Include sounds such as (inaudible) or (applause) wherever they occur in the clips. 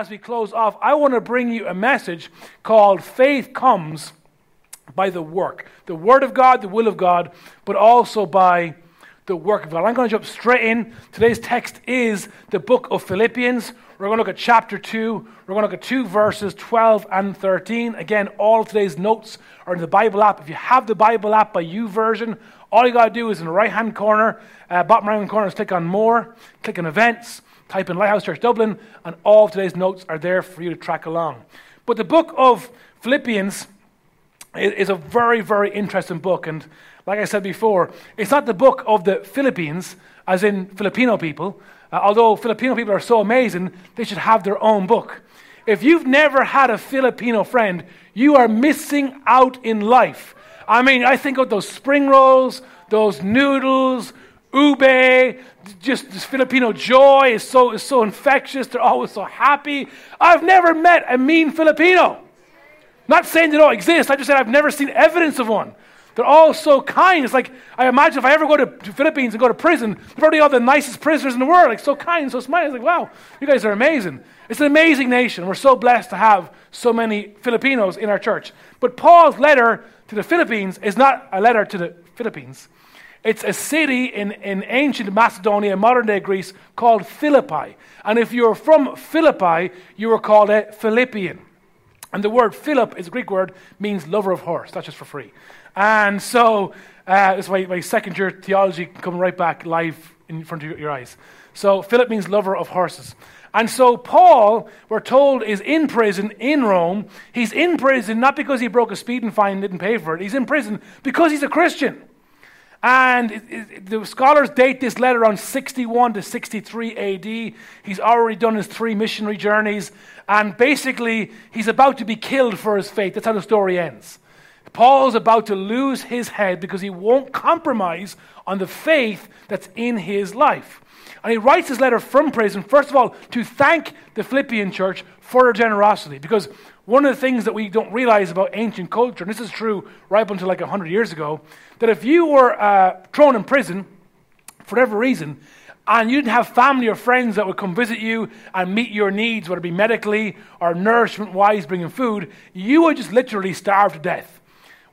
as we close off, I want to bring you a message called Faith Comes by the Work. The Word of God, the will of God, but also by the work of God. I'm going to jump straight in. Today's text is the book of Philippians. We're going to look at chapter 2. We're going to look at two verses, 12 and 13. Again, all today's notes are in the Bible app. If you have the Bible app by YouVersion, all you got to do is in the right hand corner, uh, bottom right hand corner, is click on More, click on Events, type in Lighthouse Church Dublin, and all of today's notes are there for you to track along. But the book of Philippians is a very, very interesting book. And like I said before, it's not the book of the Philippines, as in Filipino people. Uh, although Filipino people are so amazing, they should have their own book. If you've never had a Filipino friend, you are missing out in life. I mean, I think of those spring rolls, those noodles, ube, just this Filipino joy is so, is so infectious. They're always so happy. I've never met a mean Filipino. Not saying they don't exist, I just said I've never seen evidence of one. They're all so kind. It's like, I imagine if I ever go to, Philippines and go to prison, they're probably all the nicest prisoners in the world. Like, so kind, so smiling. It's like, wow, you guys are amazing. It's an amazing nation. We're so blessed to have so many Filipinos in our church. But Paul's letter to the Philippines is not a letter to the Philippines. It's a city in, in ancient Macedonia, modern day Greece, called Philippi. And if you're from Philippi, you were called a Philippian. And the word Philip is a Greek word, means lover of horse. That's just for free. And so, uh, that's why my second year theology coming right back live in front of your eyes. So, Philip means lover of horses. And so, Paul, we're told, is in prison in Rome. He's in prison not because he broke a speeding fine and didn't pay for it. He's in prison because he's a Christian. And it, it, the scholars date this letter around 61 to 63 AD. He's already done his three missionary journeys. And basically, he's about to be killed for his faith. That's how the story ends. Paul's about to lose his head because he won't compromise on the faith that's in his life. And he writes his letter from prison, first of all, to thank the Philippian church for their generosity. Because one of the things that we don't realize about ancient culture, and this is true right up until like 100 years ago, that if you were uh, thrown in prison for whatever reason, and you didn't have family or friends that would come visit you and meet your needs, whether it be medically or nourishment wise, bringing food, you would just literally starve to death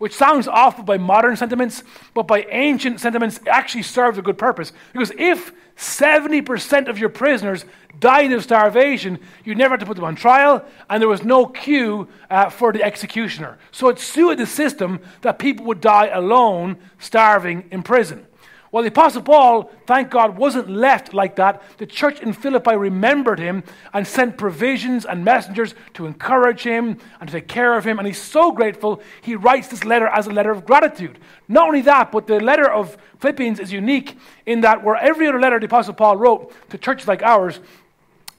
which sounds awful by modern sentiments, but by ancient sentiments actually serves a good purpose. Because if 70% of your prisoners died of starvation, you never had to put them on trial, and there was no queue uh, for the executioner. So it suited the system that people would die alone, starving in prison. Well, the Apostle Paul, thank God, wasn't left like that. The church in Philippi remembered him and sent provisions and messengers to encourage him and to take care of him. And he's so grateful, he writes this letter as a letter of gratitude. Not only that, but the letter of Philippians is unique in that where every other letter the Apostle Paul wrote to churches like ours,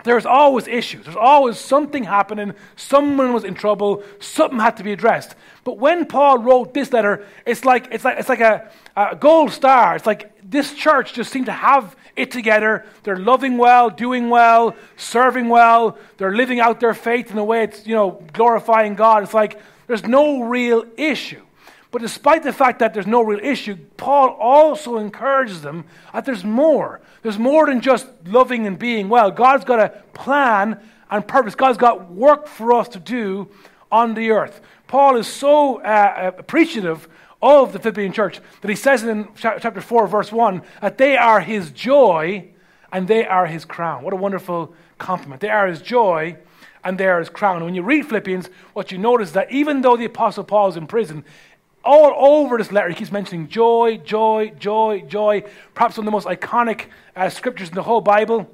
there's always issues. There's always something happening. Someone was in trouble. Something had to be addressed. But when Paul wrote this letter, it's like, it's like, it's like a, a gold star. It's like this church just seemed to have it together. They're loving well, doing well, serving well. They're living out their faith in a way it's, you know, glorifying God. It's like there's no real issue. But despite the fact that there's no real issue, Paul also encourages them that there's more. There's more than just loving and being well. God's got a plan and purpose. God's got work for us to do on the earth. Paul is so uh, appreciative of the Philippian church that he says in chapter 4, verse 1, that they are his joy and they are his crown. What a wonderful compliment. They are his joy and they are his crown. And when you read Philippians, what you notice is that even though the Apostle Paul is in prison, all over this letter, he keeps mentioning joy, joy, joy, joy. Perhaps one of the most iconic uh, scriptures in the whole Bible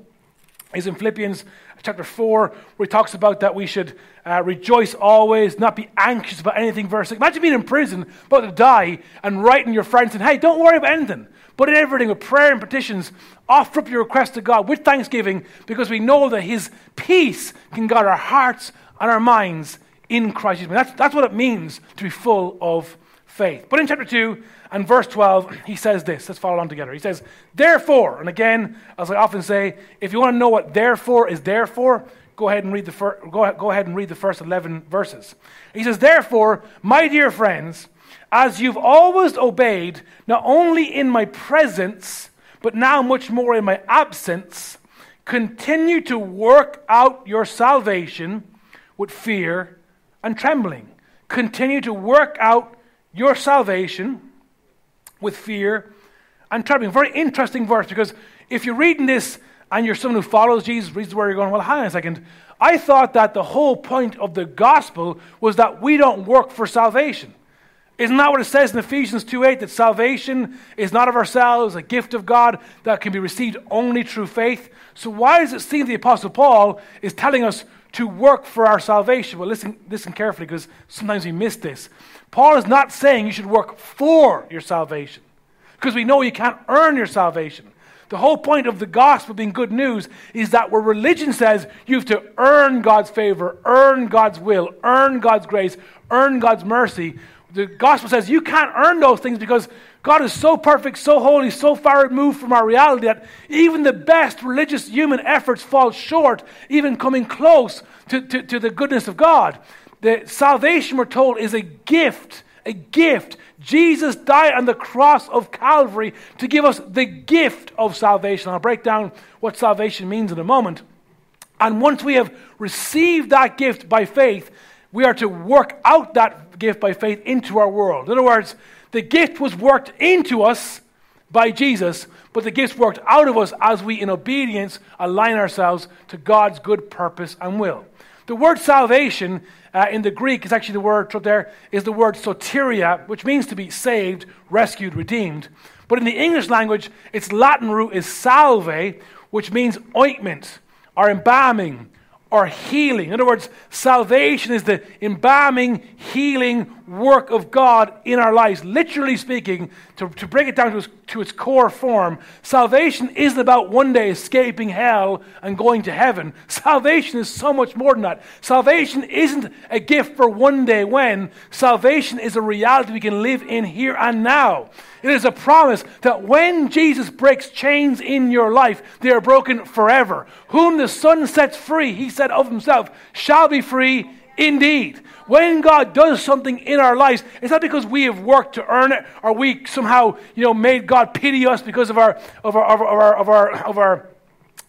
is in Philippians chapter 4, where he talks about that we should uh, rejoice always, not be anxious about anything. Verse 6. Imagine being in prison, about to die, and writing your friends and, hey, don't worry about anything. But in everything, with prayer and petitions, offer up your request to God with thanksgiving, because we know that his peace can guard our hearts and our minds in Christ. That's, that's what it means to be full of faith. But in chapter 2 and verse 12, he says this. Let's follow along together. He says, Therefore, and again, as I often say, if you want to know what therefore is therefore, go ahead and read the, fir- go, go ahead and read the first 11 verses. He says, Therefore, my dear friends, as you've always obeyed, not only in my presence, but now much more in my absence, continue to work out your salvation with fear and trembling. Continue to work out your salvation with fear and trembling. Very interesting verse because if you're reading this and you're someone who follows Jesus, reads where you're going, well, hang on a second. I thought that the whole point of the gospel was that we don't work for salvation. Isn't that what it says in Ephesians 2 8 that salvation is not of ourselves, a gift of God that can be received only through faith? So why does it seem the apostle Paul is telling us to work for our salvation? Well, listen listen carefully because sometimes we miss this. Paul is not saying you should work for your salvation because we know you can't earn your salvation. The whole point of the gospel being good news is that where religion says you have to earn God's favor, earn God's will, earn God's grace, earn God's mercy, the gospel says you can't earn those things because God is so perfect, so holy, so far removed from our reality that even the best religious human efforts fall short, even coming close to, to, to the goodness of God. The salvation, we're told, is a gift. A gift. Jesus died on the cross of Calvary to give us the gift of salvation. I'll break down what salvation means in a moment. And once we have received that gift by faith, we are to work out that gift by faith into our world. In other words, the gift was worked into us by Jesus, but the gift worked out of us as we, in obedience, align ourselves to God's good purpose and will. The word salvation uh, in the Greek is actually the word there is the word soteria, which means to be saved, rescued, redeemed. But in the English language, its Latin root is salve, which means ointment or embalming or healing. In other words, salvation is the embalming, healing work of God in our lives. Literally speaking, to, to break it down to its, to its core form, salvation isn't about one day escaping hell and going to heaven. Salvation is so much more than that. Salvation isn't a gift for one day when. Salvation is a reality we can live in here and now. It is a promise that when Jesus breaks chains in your life, they are broken forever. Whom the Son sets free, he said of himself, shall be free indeed. When God does something in our lives, it's not because we have worked to earn it or we somehow, you know, made God pity us because of our, of our, of our, of our, of our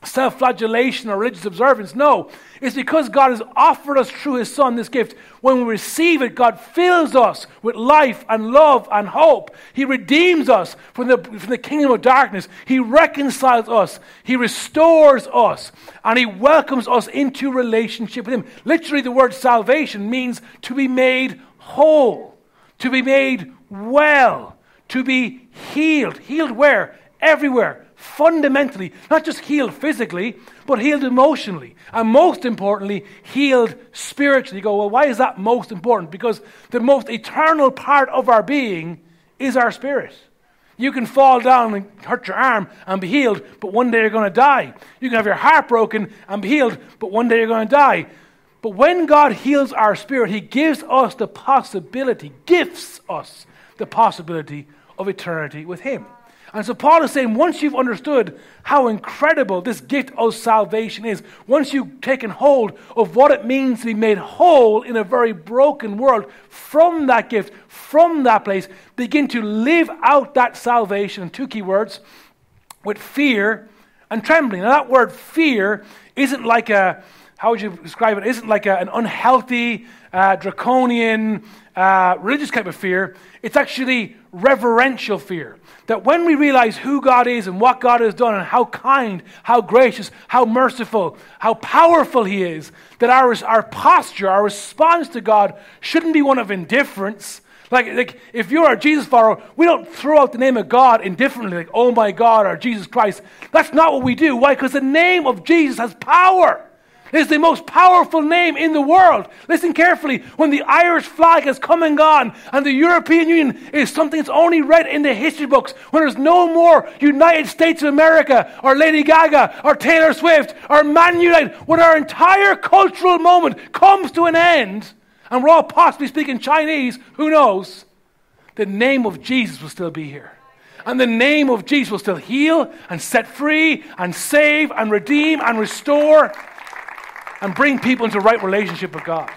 self flagellation or religious observance. No, it's because God has offered us through His Son this gift. When we receive it, God fills us with life and love and hope. He redeems us from the, from the kingdom of darkness. He reconciles us. He restores us. And He welcomes us into relationship with Him. Literally, the word salvation means to be made whole, to be made well, to be healed. Healed where? Everywhere fundamentally, not just healed physically, but healed emotionally. And most importantly, healed spiritually. You go, well, why is that most important? Because the most eternal part of our being is our spirit. You can fall down and hurt your arm and be healed, but one day you're going to die. You can have your heart broken and be healed, but one day you're going to die. But when God heals our spirit, He gives us the possibility, gifts us the possibility of eternity with Him. And so Paul is saying, once you've understood how incredible this gift of salvation is, once you've taken hold of what it means to be made whole in a very broken world, from that gift, from that place, begin to live out that salvation. Two key words with fear and trembling. Now, that word fear isn't like a, how would you describe it? Isn't like a, an unhealthy, uh, draconian, uh, religious type of fear. It's actually reverential fear. That when we realize who God is and what God has done and how kind, how gracious, how merciful, how powerful He is, that our, our posture, our response to God shouldn't be one of indifference. Like, like if you're a Jesus follower, we don't throw out the name of God indifferently, like, oh my God, or Jesus Christ. That's not what we do. Why? Because the name of Jesus has power is the most powerful name in the world. Listen carefully. When the Irish flag has come and gone, and the European Union is something that's only read in the history books, when there's no more United States of America, or Lady Gaga, or Taylor Swift, or Man United, when our entire cultural moment comes to an end, and we're all possibly speaking Chinese, who knows? The name of Jesus will still be here. And the name of Jesus will still heal and set free and save and redeem and restore and bring people into right relationship with God.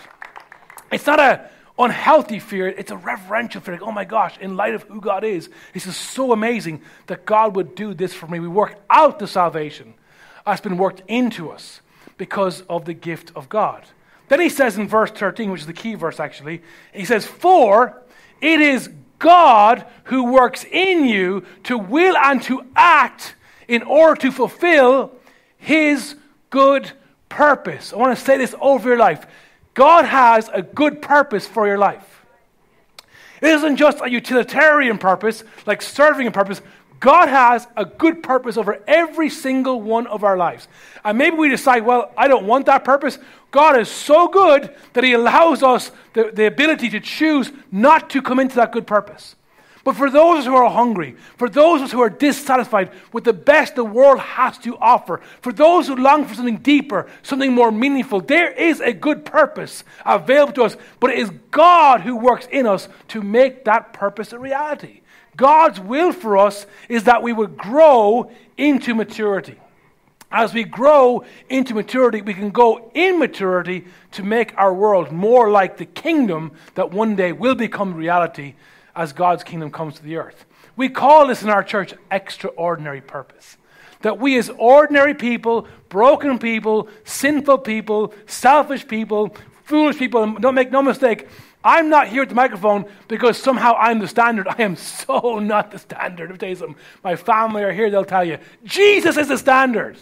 It's not a unhealthy fear, it's a reverential fear. Like, oh my gosh, in light of who God is, this is so amazing that God would do this for me. We work out the salvation. that's been worked into us because of the gift of God. Then he says in verse 13, which is the key verse actually, he says, For it is God who works in you to will and to act in order to fulfill his good purpose. I want to say this over your life. God has a good purpose for your life. It isn't just a utilitarian purpose, like serving a purpose. God has a good purpose over every single one of our lives. And maybe we decide, well, I don't want that purpose. God is so good that He allows us the, the ability to choose not to come into that good purpose. But for those who are hungry, for those who are dissatisfied with the best the world has to offer, for those who long for something deeper, something more meaningful, there is a good purpose available to us. But it is God who works in us to make that purpose a reality. God's will for us is that we would grow into maturity. As we grow into maturity, we can go in maturity to make our world more like the kingdom that one day will become reality as God's kingdom comes to the earth. We call this in our church extraordinary purpose. That we, as ordinary people, broken people, sinful people, selfish people, foolish people, don't make no mistake, I'm not here at the microphone because somehow I'm the standard. I am so (laughs) not the standard. Me tell you something. My family are here, they'll tell you. Jesus is the standard.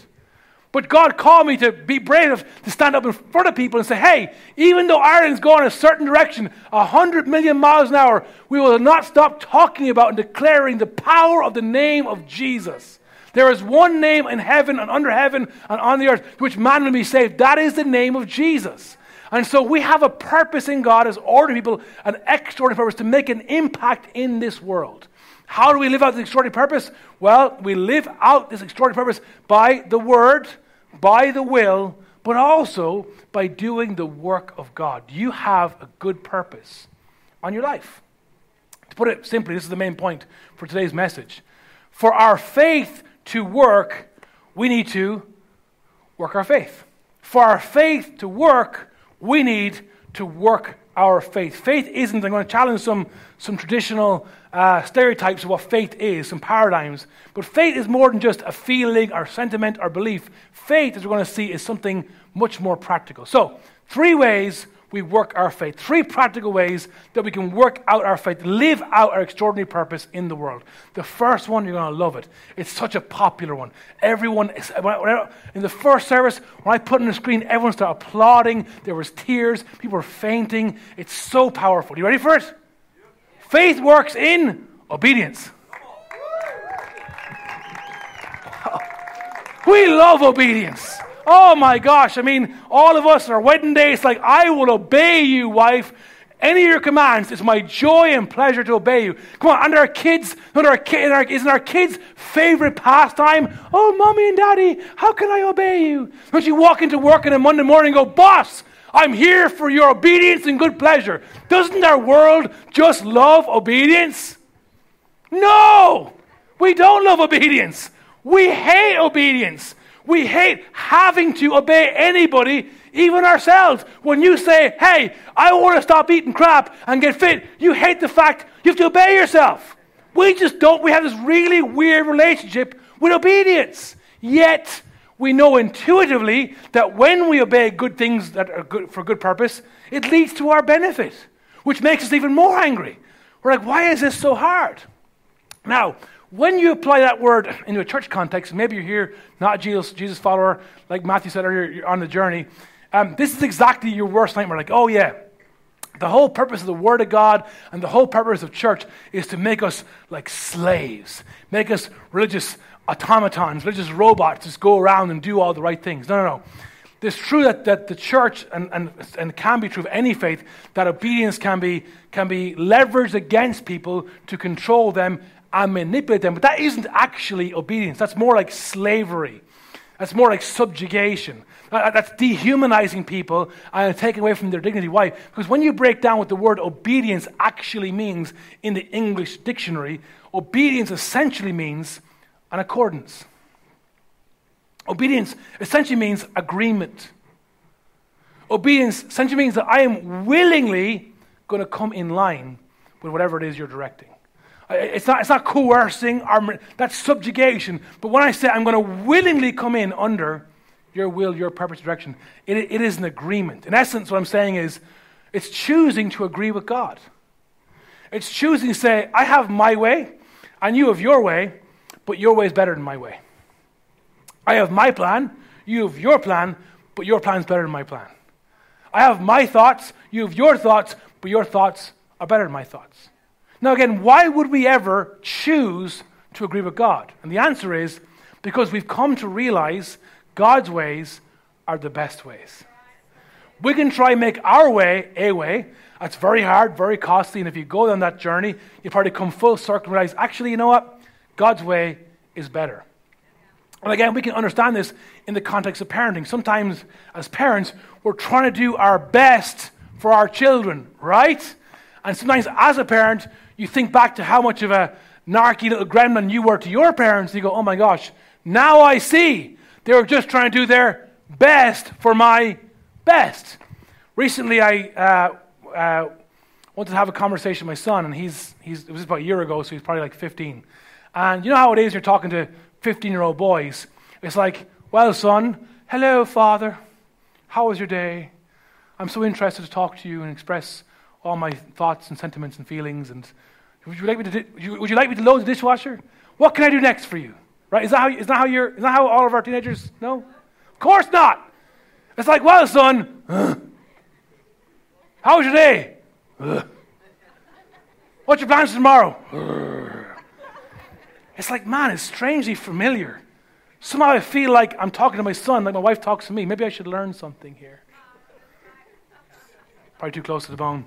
But God called me to be brave to stand up in front of people and say, hey, even though Ireland's going a certain direction, 100 million miles an hour, we will not stop talking about and declaring the power of the name of Jesus. There is one name in heaven and under heaven and on the earth which man will be saved. That is the name of Jesus. And so we have a purpose in God as ordinary people, an extraordinary purpose to make an impact in this world. How do we live out this extraordinary purpose? Well, we live out this extraordinary purpose by the word, by the will, but also by doing the work of God. You have a good purpose on your life. To put it simply, this is the main point for today's message. For our faith to work, we need to work our faith. For our faith to work, we need to work our faith. Faith isn't, I'm going to challenge some, some traditional uh, stereotypes of what faith is, some paradigms, but faith is more than just a feeling or sentiment or belief. Faith, as we're going to see, is something much more practical. So, three ways we work our faith. Three practical ways that we can work out our faith, live out our extraordinary purpose in the world. The first one, you're going to love it. It's such a popular one. Everyone, in the first service, when I put on the screen, everyone started applauding. There was tears. People were fainting. It's so powerful. You ready for it? Faith works in obedience. We love obedience. Oh my gosh, I mean, all of us, our wedding day, it's like, I will obey you, wife. Any of your commands, it's my joy and pleasure to obey you. Come on, under our kids, under our, our, isn't our kids' favorite pastime? Oh, mommy and daddy, how can I obey you? Don't you walk into work on a Monday morning and go, boss, I'm here for your obedience and good pleasure. Doesn't our world just love obedience? No, we don't love obedience. We hate obedience. We hate having to obey anybody, even ourselves. When you say, hey, I want to stop eating crap and get fit, you hate the fact you have to obey yourself. We just don't. We have this really weird relationship with obedience. Yet, we know intuitively that when we obey good things that are good for good purpose, it leads to our benefit, which makes us even more angry. We're like, why is this so hard? Now, when you apply that word into a church context, maybe you're here, not a Jesus, Jesus follower, like Matthew said earlier, you're on the journey. Um, this is exactly your worst nightmare. Like, oh yeah, the whole purpose of the Word of God and the whole purpose of church is to make us like slaves, make us religious automatons, religious robots, just go around and do all the right things. No, no, no. It's true that, that the church, and, and, and can be true of any faith, that obedience can be, can be leveraged against people to control them and manipulate them. But that isn't actually obedience. That's more like slavery. That's more like subjugation. That's dehumanizing people and taking away from their dignity. Why? Because when you break down what the word obedience actually means in the English dictionary, obedience essentially means an accordance. Obedience essentially means agreement. Obedience essentially means that I am willingly going to come in line with whatever it is you're directing. It's not, it's not coercing, or, that's subjugation. But when I say I'm going to willingly come in under your will, your purpose, direction, it, it is an agreement. In essence, what I'm saying is it's choosing to agree with God. It's choosing to say, I have my way, and you have your way, but your way is better than my way. I have my plan, you have your plan, but your plan is better than my plan. I have my thoughts, you have your thoughts, but your thoughts are better than my thoughts. Now, again, why would we ever choose to agree with God? And the answer is because we've come to realize God's ways are the best ways. We can try and make our way a way. That's very hard, very costly, and if you go down that journey, you've probably come full circle and realize, actually, you know what? God's way is better. And again, we can understand this in the context of parenting. Sometimes, as parents, we're trying to do our best for our children, right? And sometimes, as a parent, you think back to how much of a narky little gremlin you were to your parents, you go, oh my gosh, now I see. They were just trying to do their best for my best. Recently, I uh, uh, wanted to have a conversation with my son, and he's, he's, it was about a year ago, so he's probably like 15. And you know how it is, you're talking to 15 year old boys. It's like, well, son, hello, father. How was your day? I'm so interested to talk to you and express all my thoughts and sentiments and feelings. And would you like me to, di- would you like me to load the dishwasher? What can I do next for you? Right? Is that how, is that how, you're, is that how all of our teenagers know? Of course not. It's like, well, son, how was your day? What's your plans for tomorrow? It's like, man, it's strangely familiar. Somehow I feel like I'm talking to my son, like my wife talks to me. Maybe I should learn something here. Probably too close to the bone.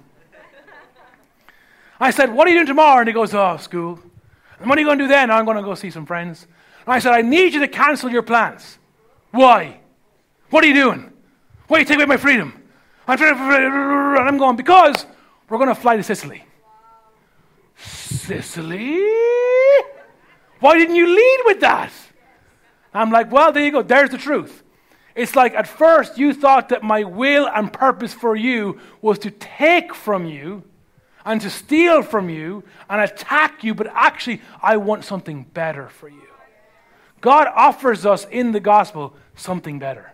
I said, What are you doing tomorrow? And he goes, Oh, school. And what are you going to do then? I'm going to go see some friends. And I said, I need you to cancel your plans. Why? What are you doing? Why are you taking away my freedom? I'm and I'm going, because we're going to fly to Sicily. Sicily? Why didn't you lead with that? I'm like, well, there you go. There's the truth. It's like at first you thought that my will and purpose for you was to take from you and to steal from you and attack you, but actually, I want something better for you. God offers us in the gospel something better.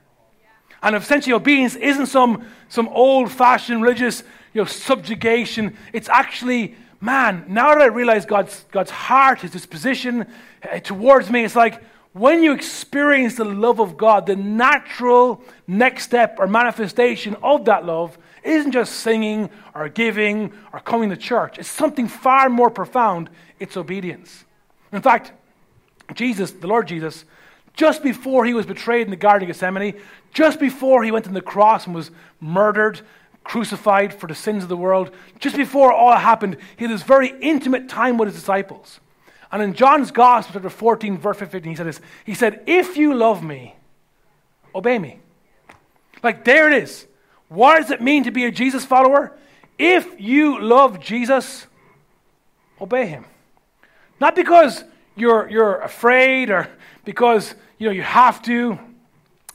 And essentially, obedience isn't some, some old fashioned religious you know, subjugation. It's actually, man, now that I realize God's, God's heart, his disposition uh, towards me, it's like when you experience the love of God, the natural next step or manifestation of that love isn't just singing or giving or coming to church. It's something far more profound. It's obedience. In fact, Jesus, the Lord Jesus, just before he was betrayed in the Garden of Gethsemane, just before he went on the cross and was murdered, crucified for the sins of the world, just before all happened, he had this very intimate time with his disciples. And in John's Gospel, chapter 14, verse 15, he said this. He said, If you love me, obey me. Like, there it is. What does it mean to be a Jesus follower? If you love Jesus, obey him. Not because you're, you're afraid or because you know you have to.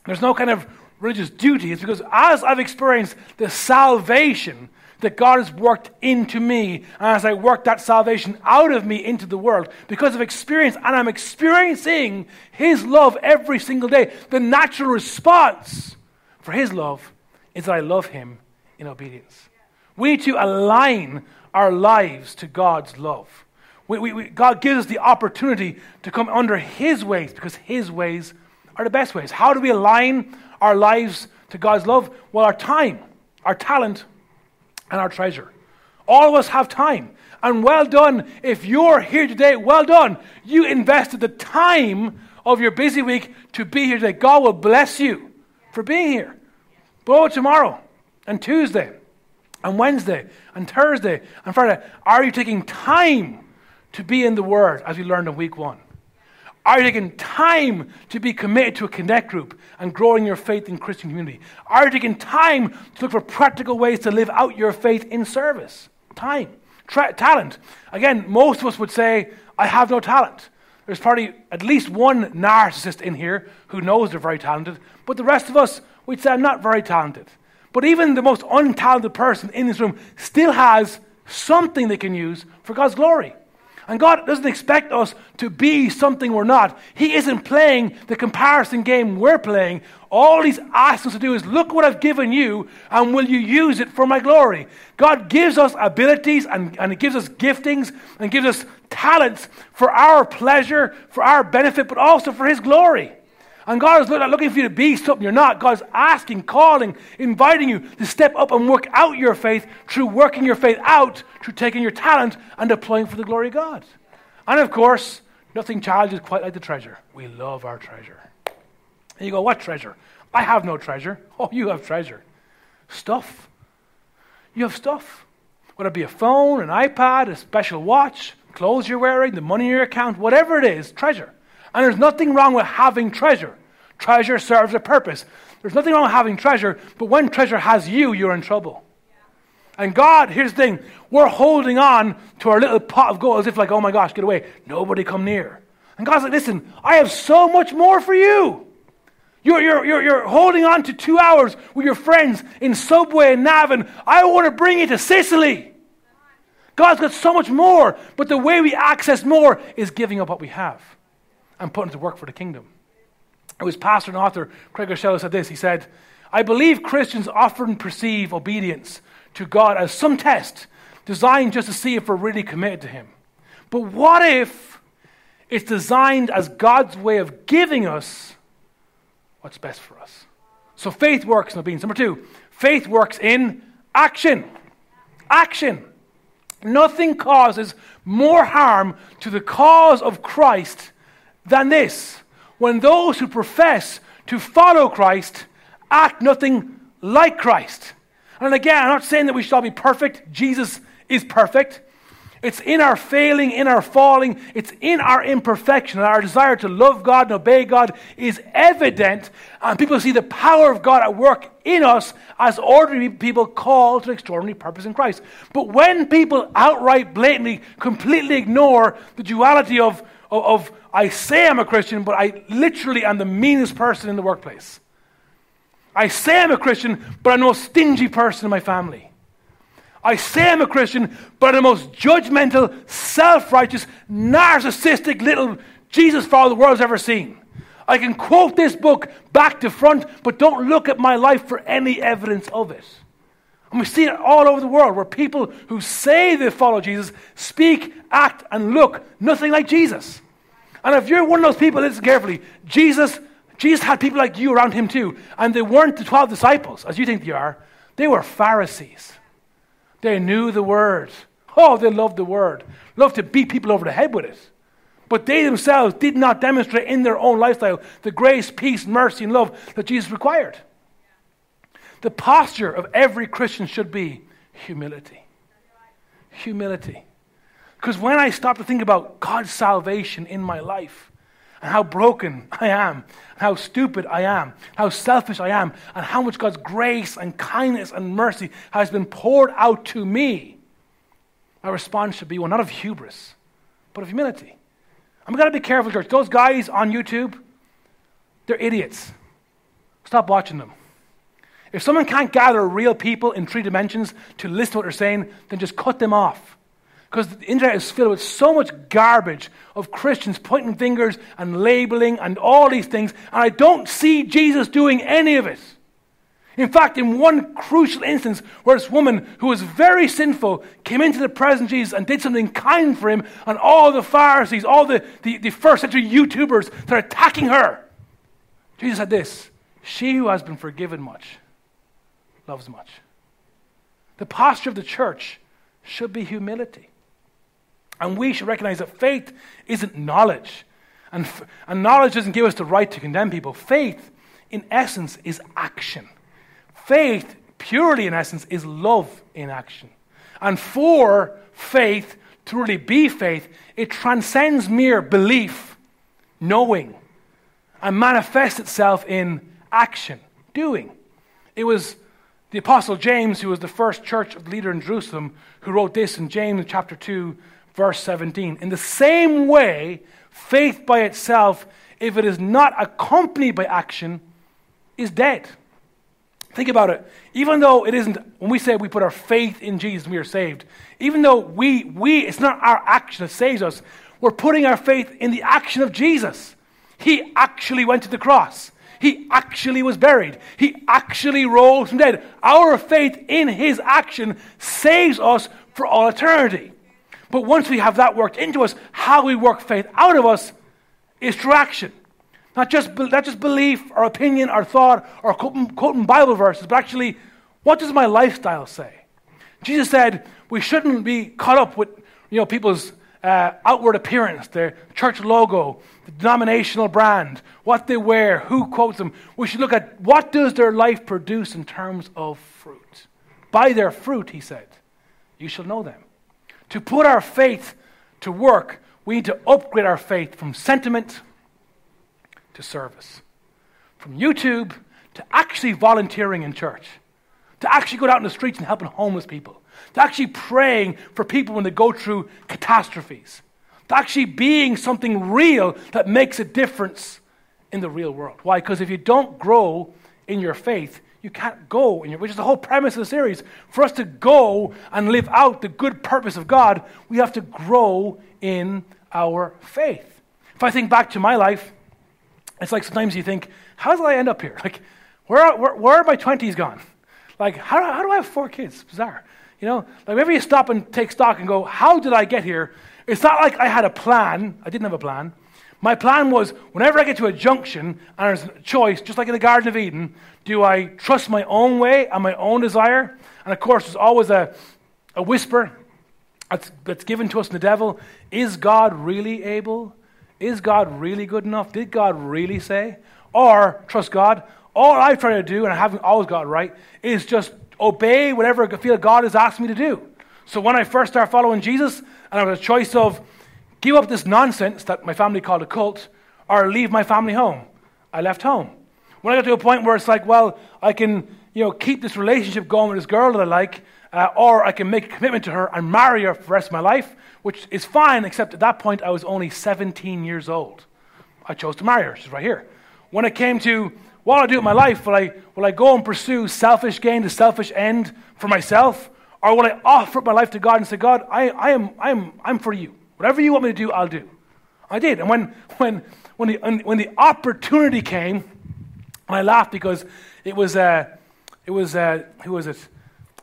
There's no kind of religious duty. It's because as I've experienced the salvation that God has worked into me, and as I work that salvation out of me into the world, because of experience, and I'm experiencing His love every single day, the natural response for His love is that I love Him in obedience. We need to align our lives to God's love. We, we, we, God gives us the opportunity to come under His ways because His ways are the best ways. How do we align our lives to God's love? Well, our time, our talent, and our treasure. All of us have time. And well done. If you're here today, well done. You invested the time of your busy week to be here today. God will bless you for being here. But tomorrow and Tuesday and Wednesday and Thursday and Friday, are you taking time to be in the Word as we learned in week one? Are you taking time to be committed to a connect group and growing your faith in Christian community? Are you taking time to look for practical ways to live out your faith in service? Time. Tra- talent. Again, most of us would say, I have no talent. There's probably at least one narcissist in here who knows they're very talented, but the rest of us say, I'm not very talented. But even the most untalented person in this room still has something they can use for God's glory. And God doesn't expect us to be something we're not. He isn't playing the comparison game we're playing. All He's asking us to do is look what I've given you, and will you use it for my glory? God gives us abilities and, and He gives us giftings and gives us talents for our pleasure, for our benefit, but also for His glory. And God is not looking for you to be something you're not. God's asking, calling, inviting you to step up and work out your faith through working your faith out, through taking your talent and applying for the glory of God. And of course, nothing challenges quite like the treasure. We love our treasure. And you go, What treasure? I have no treasure. (laughs) Oh, you have treasure. Stuff. You have stuff. Whether it be a phone, an iPad, a special watch, clothes you're wearing, the money in your account, whatever it is, treasure. And there's nothing wrong with having treasure. Treasure serves a purpose. There's nothing wrong with having treasure, but when treasure has you, you're in trouble. And God, here's the thing we're holding on to our little pot of gold as if, like, oh my gosh, get away. Nobody come near. And God's like, listen, I have so much more for you. You're, you're, you're, you're holding on to two hours with your friends in Subway and Navan. I want to bring you to Sicily. God's got so much more, but the way we access more is giving up what we have and put to work for the kingdom. It was pastor and author Craig Groeschel said this. He said, I believe Christians often perceive obedience to God as some test designed just to see if we're really committed to Him. But what if it's designed as God's way of giving us what's best for us? So faith works in obedience. Number two, faith works in action. Action. Nothing causes more harm to the cause of Christ than this when those who profess to follow Christ act nothing like Christ. And again, I'm not saying that we should all be perfect. Jesus is perfect. It's in our failing, in our falling, it's in our imperfection. Our desire to love God and obey God is evident, and people see the power of God at work in us as ordinary people called to extraordinary purpose in Christ. But when people outright, blatantly, completely ignore the duality of, of, of I say I'm a Christian, but I literally am the meanest person in the workplace. I say I'm a Christian, but I'm the most stingy person in my family. I say I'm a Christian, but I'm the most judgmental, self righteous, narcissistic little Jesus follower the world's ever seen. I can quote this book back to front, but don't look at my life for any evidence of it. And we see it all over the world where people who say they follow Jesus speak, act, and look nothing like Jesus. And if you're one of those people, listen carefully. Jesus, Jesus had people like you around him too. And they weren't the 12 disciples, as you think they are. They were Pharisees. They knew the word. Oh, they loved the word. Loved to beat people over the head with it. But they themselves did not demonstrate in their own lifestyle the grace, peace, mercy, and love that Jesus required. The posture of every Christian should be humility. Humility. Because when I stop to think about God's salvation in my life, and how broken I am, and how stupid I am, how selfish I am, and how much God's grace and kindness and mercy has been poured out to me, my response should be one not of hubris, but of humility. I'm going to be careful, church. Those guys on YouTube, they're idiots. Stop watching them. If someone can't gather real people in three dimensions to listen to what they're saying, then just cut them off. Because the internet is filled with so much garbage of Christians pointing fingers and labeling and all these things, and I don't see Jesus doing any of it. In fact, in one crucial instance where this woman who was very sinful came into the presence of Jesus and did something kind for him, and all the Pharisees, all the, the, the first century YouTubers started attacking her. Jesus said this She who has been forgiven much loves much. The posture of the church should be humility. And we should recognize that faith isn't knowledge. And, f- and knowledge doesn't give us the right to condemn people. Faith, in essence, is action. Faith, purely in essence, is love in action. And for faith to really be faith, it transcends mere belief, knowing, and manifests itself in action, doing. It was the Apostle James, who was the first church leader in Jerusalem, who wrote this in James chapter 2, verse 17. In the same way, faith by itself, if it is not accompanied by action, is dead. Think about it. Even though it isn't, when we say we put our faith in Jesus we are saved, even though we, we, it's not our action that saves us, we're putting our faith in the action of Jesus. He actually went to the cross. He actually was buried. He actually rose from dead. Our faith in his action saves us for all eternity. But once we have that worked into us, how we work faith out of us is through action. Not just, not just belief or opinion or thought or quoting, quoting Bible verses, but actually, what does my lifestyle say? Jesus said we shouldn't be caught up with you know, people's uh, outward appearance, their church logo, the denominational brand, what they wear, who quotes them. We should look at what does their life produce in terms of fruit. By their fruit, he said, you shall know them. To put our faith to work, we need to upgrade our faith from sentiment to service, from YouTube to actually volunteering in church, to actually go out in the streets and helping homeless people, to actually praying for people when they go through catastrophes, to actually being something real that makes a difference in the real world. Why? Because if you don't grow in your faith, you can't go which is the whole premise of the series. For us to go and live out the good purpose of God, we have to grow in our faith. If I think back to my life, it's like sometimes you think, how did I end up here? (laughs) Like, where, where, where are my 20s gone? Like, how, how do I have four kids? Bizarre. You know, like maybe you stop and take stock and go, how did I get here? It's not like I had a plan. I didn't have a plan. My plan was whenever I get to a junction and there's a choice, just like in the Garden of Eden, do I trust my own way and my own desire? And of course, there's always a, a whisper that's, that's given to us in the devil. Is God really able? Is God really good enough? Did God really say? Or trust God. All I try to do, and I haven't always got right, is just obey whatever I feel God has asked me to do. So when I first started following Jesus, and I was a choice of give up this nonsense that my family called a cult, or leave my family home, I left home. When I got to a point where it's like, well, I can, you know, keep this relationship going with this girl that I like, uh, or I can make a commitment to her and marry her for the rest of my life, which is fine, except at that point I was only 17 years old. I chose to marry her. She's right here. When it came to what I do with my life, will I, will I go and pursue selfish gain, the selfish end for myself? Or will I offer up my life to God and say, God, I, I am, I am, I'm for you. Whatever you want me to do, I'll do. I did. And when, when, when, the, when the opportunity came, I laughed because it was, uh, it was uh, who was it?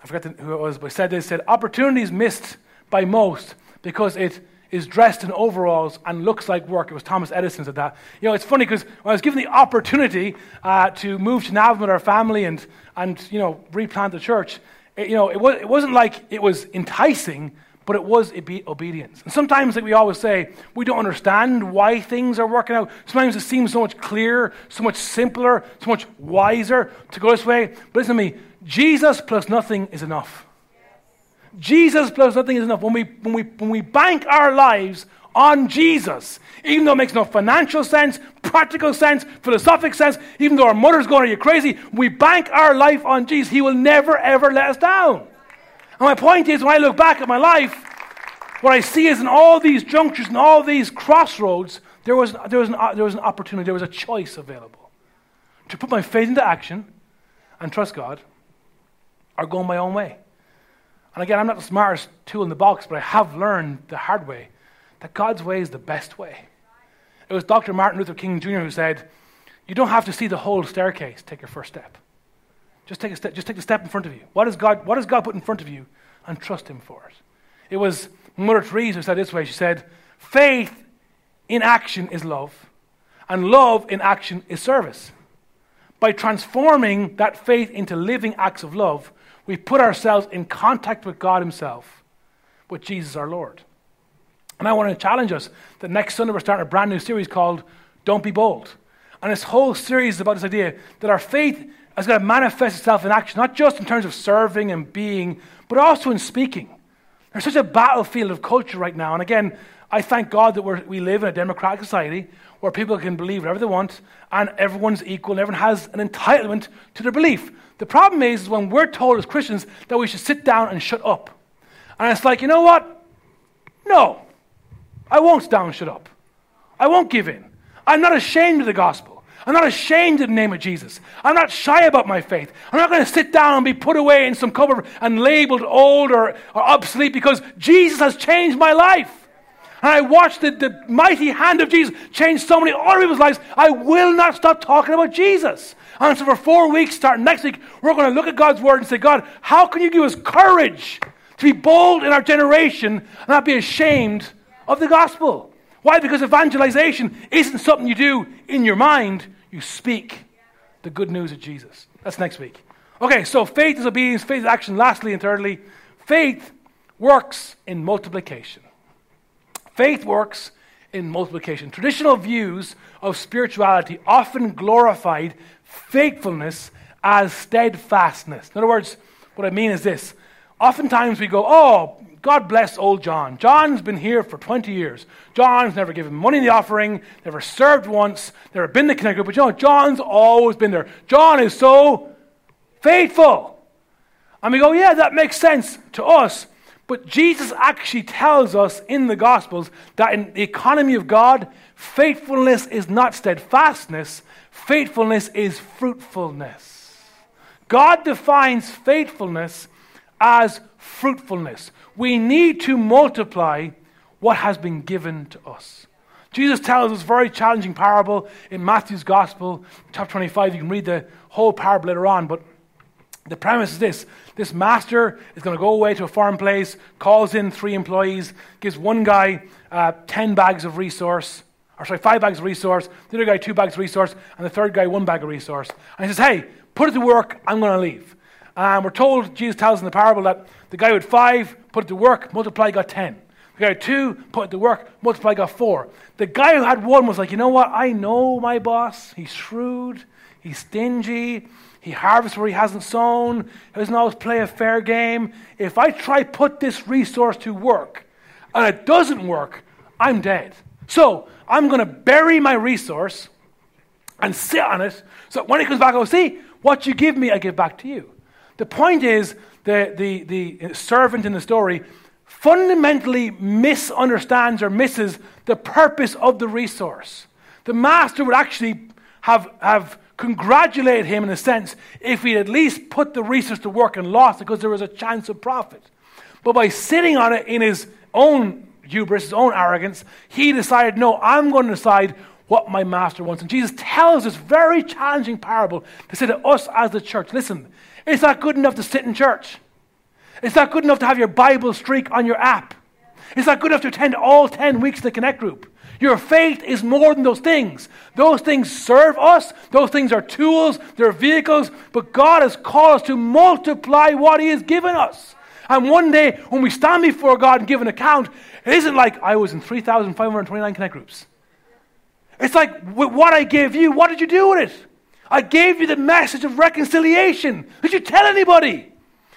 I forgot who it was, but said they said opportunities missed by most because it is dressed in overalls and looks like work. It was Thomas Edison said that. You know, it's funny because when I was given the opportunity uh, to move to Navan with our family and, and you know, replant the church, it, you know, it, was, it wasn't like it was enticing, but it was obedience. And sometimes, like we always say, we don't understand why things are working out. Sometimes it seems so much clearer, so much simpler, so much wiser to go this way. But listen to me Jesus plus nothing is enough. Jesus plus nothing is enough. When we, when, we, when we bank our lives on Jesus, even though it makes no financial sense, practical sense, philosophic sense, even though our mother's going, Are you crazy? We bank our life on Jesus. He will never, ever let us down. And my point is, when I look back at my life, what I see is in all these junctures and all these crossroads, there was, there, was an, there was an opportunity, there was a choice available to put my faith into action and trust God or go my own way. And again, I'm not the smartest tool in the box, but I have learned the hard way that God's way is the best way. It was Dr. Martin Luther King Jr. who said, You don't have to see the whole staircase, take your first step. Just take a step, just take the step in front of you. What has God, what has God put in front of you? And trust Him for it. It was Mother Teresa who said this way. She said, Faith in action is love, and love in action is service. By transforming that faith into living acts of love, we put ourselves in contact with God Himself, with Jesus our Lord. And I want to challenge us that next Sunday we're starting a brand new series called Don't Be Bold. And this whole series is about this idea that our faith has got to manifest itself in action, not just in terms of serving and being, but also in speaking. There's such a battlefield of culture right now. And again, I thank God that we live in a democratic society where people can believe whatever they want and everyone's equal and everyone has an entitlement to their belief. The problem is, is when we're told as Christians that we should sit down and shut up. And it's like, you know what? No. I won't sit down and shut up. I won't give in. I'm not ashamed of the gospel. I'm not ashamed in the name of Jesus. I'm not shy about my faith. I'm not going to sit down and be put away in some cupboard and labeled old or, or obsolete because Jesus has changed my life. And I watched the, the mighty hand of Jesus change so many other people's lives. I will not stop talking about Jesus. And so for four weeks, starting next week, we're going to look at God's word and say, God, how can you give us courage to be bold in our generation and not be ashamed of the gospel? Why? Because evangelization isn't something you do in your mind, you speak the good news of Jesus. That's next week. Okay, so faith is obedience, faith is action. Lastly and thirdly, faith works in multiplication. Faith works in multiplication. Traditional views of spirituality often glorified faithfulness as steadfastness. In other words, what I mean is this. Oftentimes we go, oh, God bless old John. John's been here for 20 years. John's never given money in the offering, never served once, never been the connect group, but you know, John's always been there. John is so faithful. And we go, yeah, that makes sense to us. But Jesus actually tells us in the Gospels that in the economy of God, faithfulness is not steadfastness, faithfulness is fruitfulness. God defines faithfulness as fruitfulness. We need to multiply what has been given to us. Jesus tells us a very challenging parable in Matthew's Gospel, chapter 25. You can read the whole parable later on, but the premise is this this master is going to go away to a foreign place, calls in three employees, gives one guy uh, 10 bags of resource, or sorry, five bags of resource, the other guy two bags of resource, and the third guy one bag of resource. And he says, Hey, put it to work, I'm going to leave. And we're told, Jesus tells in the parable that the guy with five put it to work, multiply, got 10. The guy with two put it to work, multiply, got four. The guy who had one was like, You know what? I know my boss. He's shrewd, he's stingy. He harvests where he hasn't sown. He doesn't always play a fair game. If I try put this resource to work and it doesn't work, I'm dead. So I'm going to bury my resource and sit on it. So when he comes back, I'll see what you give me, I give back to you. The point is, the, the, the servant in the story fundamentally misunderstands or misses the purpose of the resource. The master would actually have, have congratulate him in a sense if he at least put the resource to work and lost it because there was a chance of profit. But by sitting on it in his own hubris, his own arrogance, he decided, no, I'm going to decide what my master wants. And Jesus tells this very challenging parable to say to us as the church listen, it's not good enough to sit in church. It's not good enough to have your Bible streak on your app. It's not good enough to attend all 10 weeks of the Connect group. Your faith is more than those things. Those things serve us, those things are tools, they're vehicles, but God has called us to multiply what He has given us. And one day, when we stand before God and give an account, it isn't like I was in 3,529 connect groups. It's like, what I gave you, what did you do with it? I gave you the message of reconciliation. Did you tell anybody?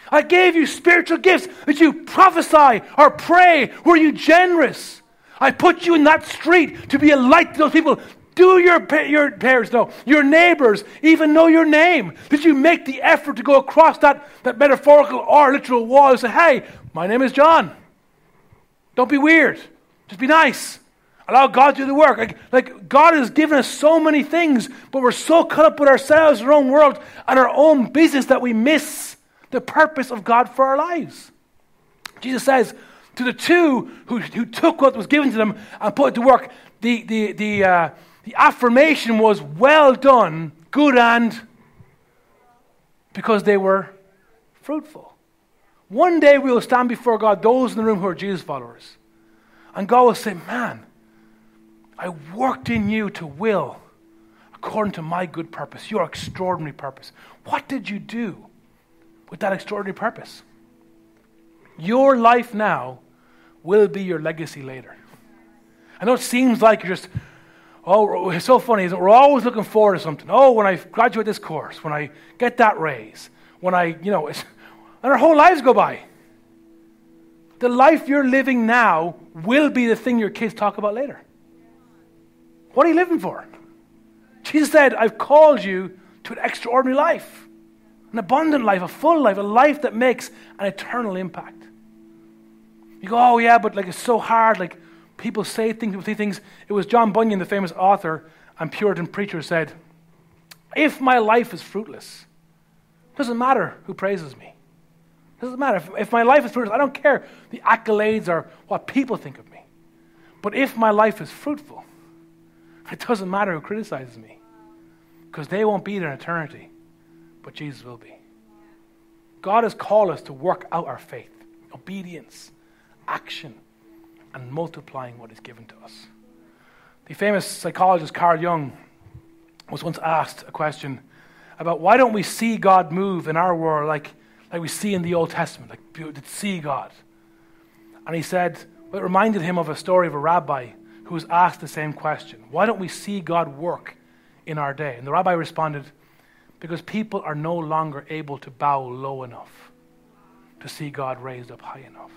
I gave you spiritual gifts. Did you prophesy or pray? Were you generous? I put you in that street to be a light to those people. Do your, your parents know, your neighbors even know your name? Did you make the effort to go across that, that metaphorical or literal wall and say, hey, my name is John? Don't be weird. Just be nice. Allow God to do the work. Like, like God has given us so many things, but we're so caught up with ourselves, our own world, and our own business that we miss the purpose of God for our lives. Jesus says, to the two who, who took what was given to them and put it to work, the, the, the, uh, the affirmation was, well done, good and, because they were fruitful. One day we will stand before God, those in the room who are Jesus followers, and God will say, Man, I worked in you to will according to my good purpose, your extraordinary purpose. What did you do with that extraordinary purpose? Your life now will be your legacy later. I know it seems like you're just, oh, it's so funny? We're always looking forward to something. Oh, when I graduate this course, when I get that raise, when I, you know, and our whole lives go by. The life you're living now will be the thing your kids talk about later. What are you living for? Jesus said, I've called you to an extraordinary life, an abundant life, a full life, a life that makes an eternal impact. You go, oh yeah, but like it's so hard. Like people say things, people say things. It was John Bunyan, the famous author and Puritan preacher, said, If my life is fruitless, it doesn't matter who praises me. It doesn't matter. If, if my life is fruitless, I don't care the accolades or what people think of me. But if my life is fruitful, it doesn't matter who criticizes me because they won't be there in eternity, but Jesus will be. God has called us to work out our faith, obedience, action, and multiplying what is given to us. The famous psychologist Carl Jung was once asked a question about why don't we see God move in our world like, like we see in the Old Testament, like to see God. And he said, well, it reminded him of a story of a rabbi who was asked the same question Why don't we see God work in our day? And the rabbi responded, Because people are no longer able to bow low enough to see God raised up high enough.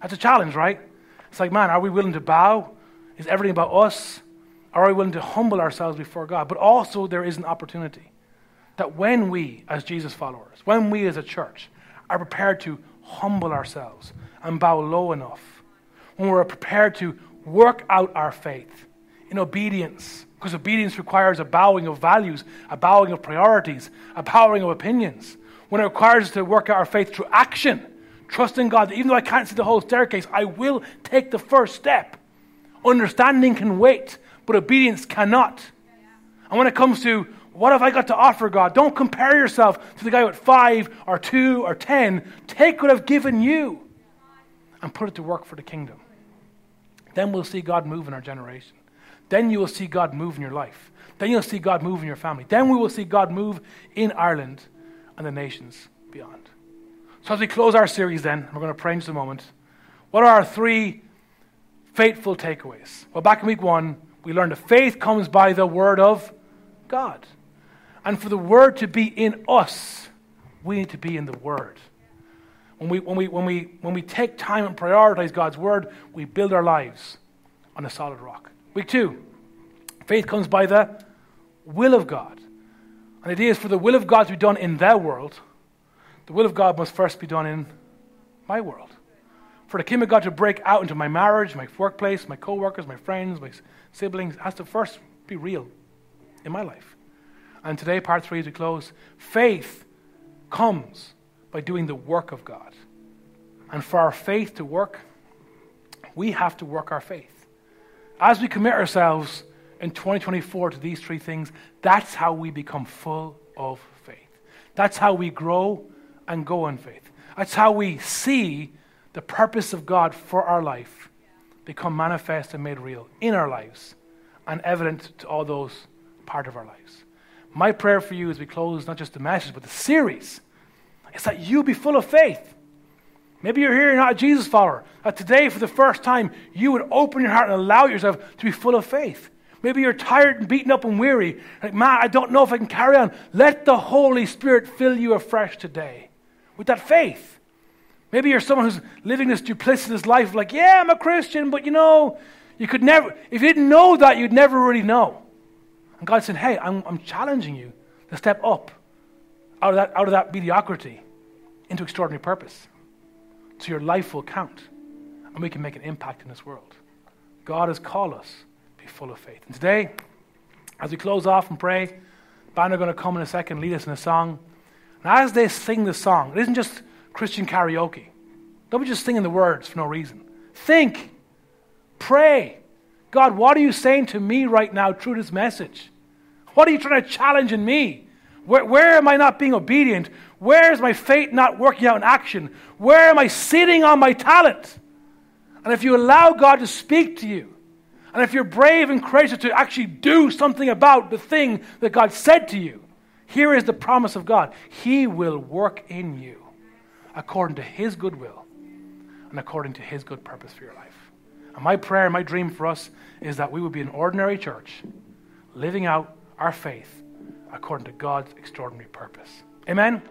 That's a challenge, right? It's like, man, are we willing to bow? Is everything about us? Are we willing to humble ourselves before God? But also, there is an opportunity that when we, as Jesus followers, when we as a church, are prepared to humble ourselves and bow low enough, when we're prepared to work out our faith in obedience, because obedience requires a bowing of values, a bowing of priorities, a bowing of opinions. When it requires us to work out our faith through action, trusting God that even though I can't see the whole staircase, I will take the first step. Understanding can wait, but obedience cannot. And when it comes to what have I got to offer God, don't compare yourself to the guy with five or two or ten. Take what I've given you and put it to work for the kingdom. Then we'll see God move in our generation. Then you will see God move in your life. Then you'll see God move in your family. Then we will see God move in Ireland and the nations beyond. So, as we close our series, then, we're going to pray in just a moment. What are our three faithful takeaways? Well, back in week one, we learned that faith comes by the word of God. And for the word to be in us, we need to be in the word. When we, when, we, when, we, when we take time and prioritize God's word, we build our lives on a solid rock. Week two, faith comes by the will of God. And it is for the will of God to be done in their world, the will of God must first be done in my world. For the kingdom of God to break out into my marriage, my workplace, my co workers, my friends, my siblings, has to first be real in my life. And today, part three, as we close, faith comes by doing the work of God. And for our faith to work, we have to work our faith. As we commit ourselves in 2024 to these three things, that's how we become full of faith. That's how we grow and go in faith. That's how we see the purpose of God for our life become manifest and made real in our lives and evident to all those part of our lives. My prayer for you as we close not just the message, but the series is that you be full of faith. Maybe you're here, you're not a Jesus follower. That today, for the first time, you would open your heart and allow yourself to be full of faith. Maybe you're tired and beaten up and weary. Like, man, I don't know if I can carry on. Let the Holy Spirit fill you afresh today with that faith. Maybe you're someone who's living this duplicitous life, like, yeah, I'm a Christian, but you know, you could never, if you didn't know that, you'd never really know. And God said, hey, I'm, I'm challenging you to step up out of that, out of that mediocrity into extraordinary purpose. So your life will count, and we can make an impact in this world. God has called us to be full of faith. And today, as we close off and pray, band are going to come in a second, lead us in a song. And as they sing the song, it isn't just Christian karaoke. Don't be just singing the words for no reason. Think, pray. God, what are you saying to me right now through this message? What are you trying to challenge in me? Where, where am I not being obedient? Where is my faith not working out in action? Where am I sitting on my talent? And if you allow God to speak to you, and if you're brave and courageous to actually do something about the thing that God said to you, here is the promise of God He will work in you according to His good will and according to His good purpose for your life. And my prayer, my dream for us is that we would be an ordinary church living out our faith according to God's extraordinary purpose. Amen?